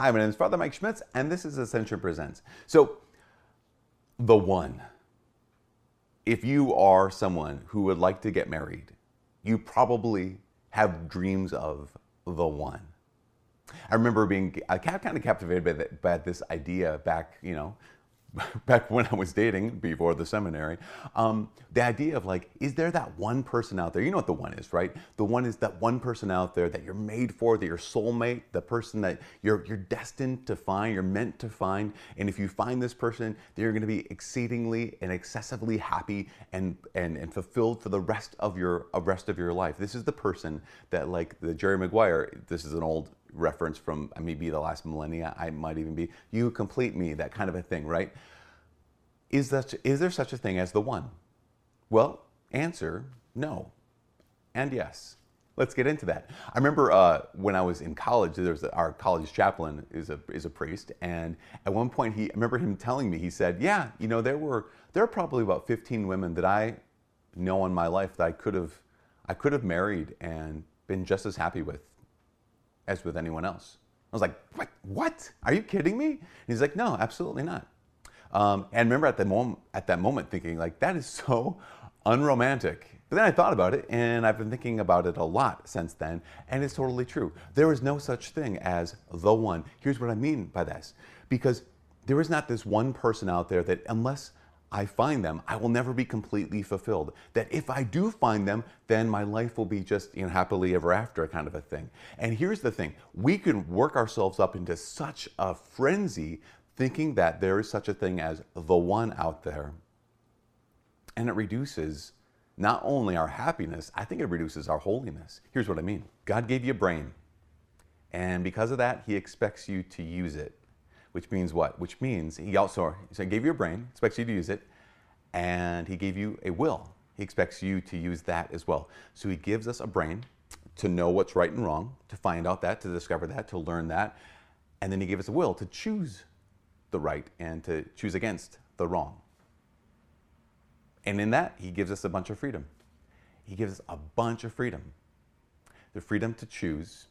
Hi, my name is Father Mike Schmitz, and this is Ascension Presents. So, the one. If you are someone who would like to get married, you probably have dreams of the one. I remember being kind of captivated by, the, by this idea back, you know, back when I was dating before the seminary, um, the idea of like, is there that one person out there? You know what the one is, right? The one is that one person out there that you're made for, that your soulmate, the person that you're you're destined to find, you're meant to find. And if you find this person, then you're going to be exceedingly and excessively happy and and and fulfilled for the rest of your of rest of your life. This is the person that like the Jerry Maguire. This is an old reference from maybe the last millennia. I might even be you complete me, that kind of a thing, right? Is that is there such a thing as the one? Well, answer no, and yes. Let's get into that. I remember uh, when I was in college, there's our college chaplain is a is a priest, and at one point he I remember him telling me he said, "Yeah, you know there were there are probably about 15 women that I know in my life that I could have I could have married and been just as happy with as with anyone else. I was like, what? What? Are you kidding me? And he's like, no, absolutely not. Um, and remember at the moment, at that moment, thinking like that is so unromantic. But then I thought about it, and I've been thinking about it a lot since then, and it's totally true. There is no such thing as the one. Here's what I mean by this, because there is not this one person out there that unless I find them, I will never be completely fulfilled. That if I do find them, then my life will be just you know, happily ever after kind of a thing. And here's the thing we can work ourselves up into such a frenzy thinking that there is such a thing as the one out there. And it reduces not only our happiness, I think it reduces our holiness. Here's what I mean God gave you a brain. And because of that, He expects you to use it which means what? Which means he also he gave you a brain, expects you to use it, and he gave you a will. He expects you to use that as well. So he gives us a brain to know what's right and wrong, to find out that, to discover that, to learn that, and then he gave us a will to choose the right and to choose against the wrong. And in that, he gives us a bunch of freedom. He gives us a bunch of freedom. The freedom to choose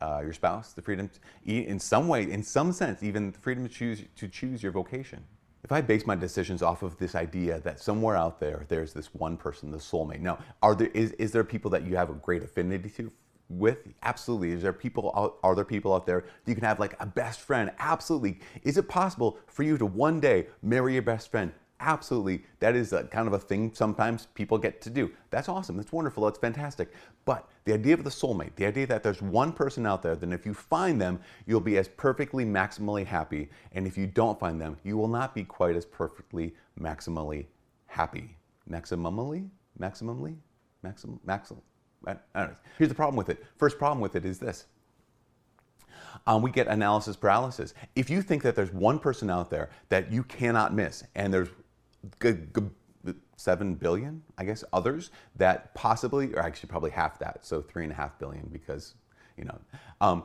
uh, your spouse, the freedom, to, in some way, in some sense, even the freedom to choose to choose your vocation. If I base my decisions off of this idea that somewhere out there there's this one person, the soulmate. Now, are there is, is there people that you have a great affinity to with? Absolutely. Is there people out, are there people out there you can have like a best friend? Absolutely. Is it possible for you to one day marry your best friend? Absolutely. That is a, kind of a thing sometimes people get to do. That's awesome. That's wonderful. That's fantastic. But the idea of the soulmate, the idea that there's one person out there, then if you find them, you'll be as perfectly maximally happy. And if you don't find them, you will not be quite as perfectly maximally happy. Maximally? Maximally? Maxim, maxim, I don't know. Here's the problem with it. First problem with it is this. Um, we get analysis paralysis. If you think that there's one person out there that you cannot miss, and there's seven billion, I guess, others that possibly, or actually probably half that, so three and a half billion, because you know, um,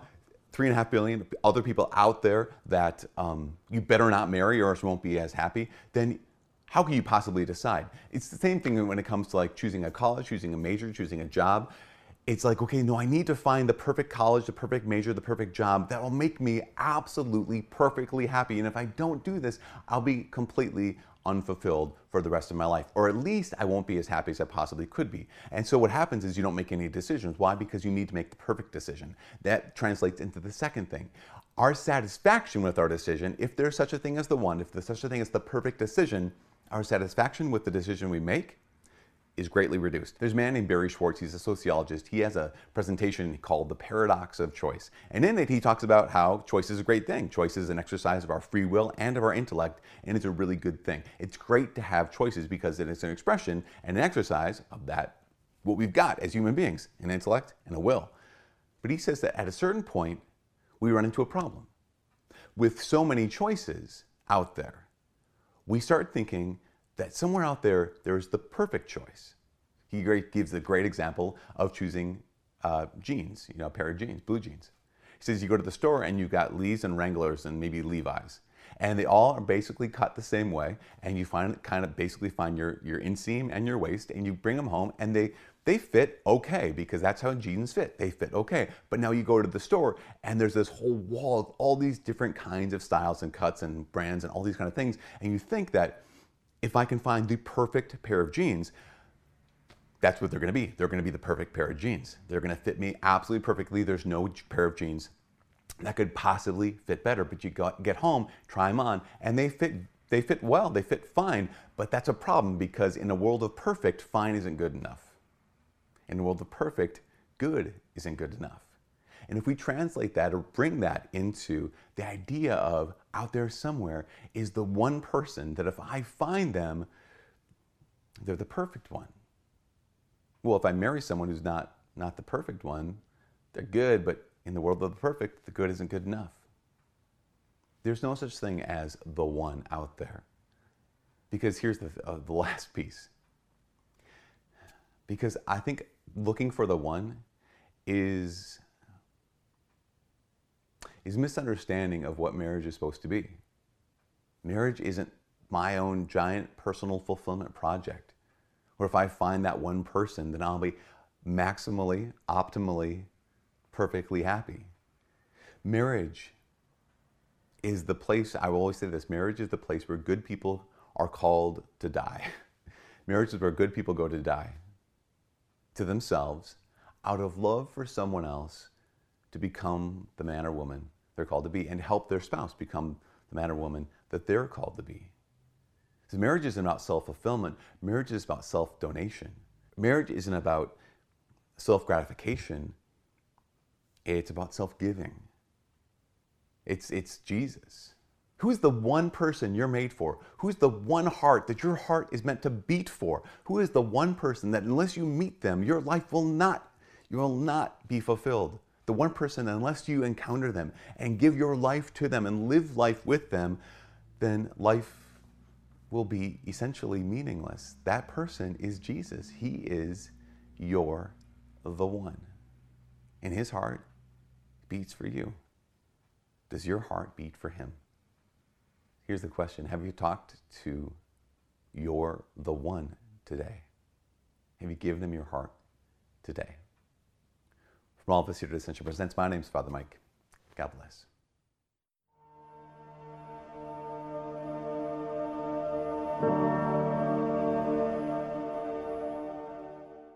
three and a half billion other people out there that um, you better not marry or else won't be as happy. Then how can you possibly decide? It's the same thing when it comes to like choosing a college, choosing a major, choosing a job. It's like, okay, no, I need to find the perfect college, the perfect major, the perfect job that will make me absolutely perfectly happy. And if I don't do this, I'll be completely unfulfilled for the rest of my life, or at least I won't be as happy as I possibly could be. And so what happens is you don't make any decisions. Why? Because you need to make the perfect decision. That translates into the second thing. Our satisfaction with our decision, if there's such a thing as the one, if there's such a thing as the perfect decision, our satisfaction with the decision we make is greatly reduced. There's a man named Barry Schwartz, he's a sociologist. He has a presentation called The Paradox of Choice. And in it, he talks about how choice is a great thing. Choice is an exercise of our free will and of our intellect, and it's a really good thing. It's great to have choices because it is an expression and an exercise of that, what we've got as human beings an intellect and a will. But he says that at a certain point, we run into a problem. With so many choices out there, we start thinking that somewhere out there, there's the perfect choice. He gives a great example of choosing uh, jeans, you know, a pair of jeans, blue jeans. He says you go to the store and you've got Lee's and Wranglers and maybe Levi's. And they all are basically cut the same way. And you find kind of basically find your, your inseam and your waist and you bring them home and they they fit okay because that's how jeans fit. They fit okay. But now you go to the store and there's this whole wall of all these different kinds of styles and cuts and brands and all these kind of things. And you think that if I can find the perfect pair of jeans, that's what they're going to be. They're going to be the perfect pair of jeans. They're going to fit me absolutely perfectly. There's no pair of jeans that could possibly fit better. But you get home, try them on, and they fit. They fit well. They fit fine. But that's a problem because in a world of perfect, fine isn't good enough. In a world of perfect, good isn't good enough. And if we translate that or bring that into the idea of out there somewhere is the one person that if I find them, they're the perfect one. Well, if I marry someone who's not, not the perfect one, they're good, but in the world of the perfect, the good isn't good enough. There's no such thing as the one out there. Because here's the, uh, the last piece. Because I think looking for the one is is misunderstanding of what marriage is supposed to be. Marriage isn't my own giant personal fulfillment project. Or if I find that one person, then I'll be maximally, optimally, perfectly happy. Marriage is the place, I will always say this marriage is the place where good people are called to die. marriage is where good people go to die to themselves out of love for someone else to become the man or woman they're called to be and help their spouse become the man or woman that they're called to be. Because marriage isn't about self fulfillment, marriage is about self donation. Marriage isn't about self gratification, it's about self giving. It's, it's Jesus. Who's the one person you're made for? Who's the one heart that your heart is meant to beat for? Who is the one person that unless you meet them, your life will not, you will not be fulfilled? The one person, unless you encounter them and give your life to them and live life with them, then life will be essentially meaningless. That person is Jesus. He is your the one. And his heart beats for you. Does your heart beat for him? Here's the question Have you talked to your the one today? Have you given him your heart today? From all of us here at Ascension Presents, my name is Father Mike. God bless.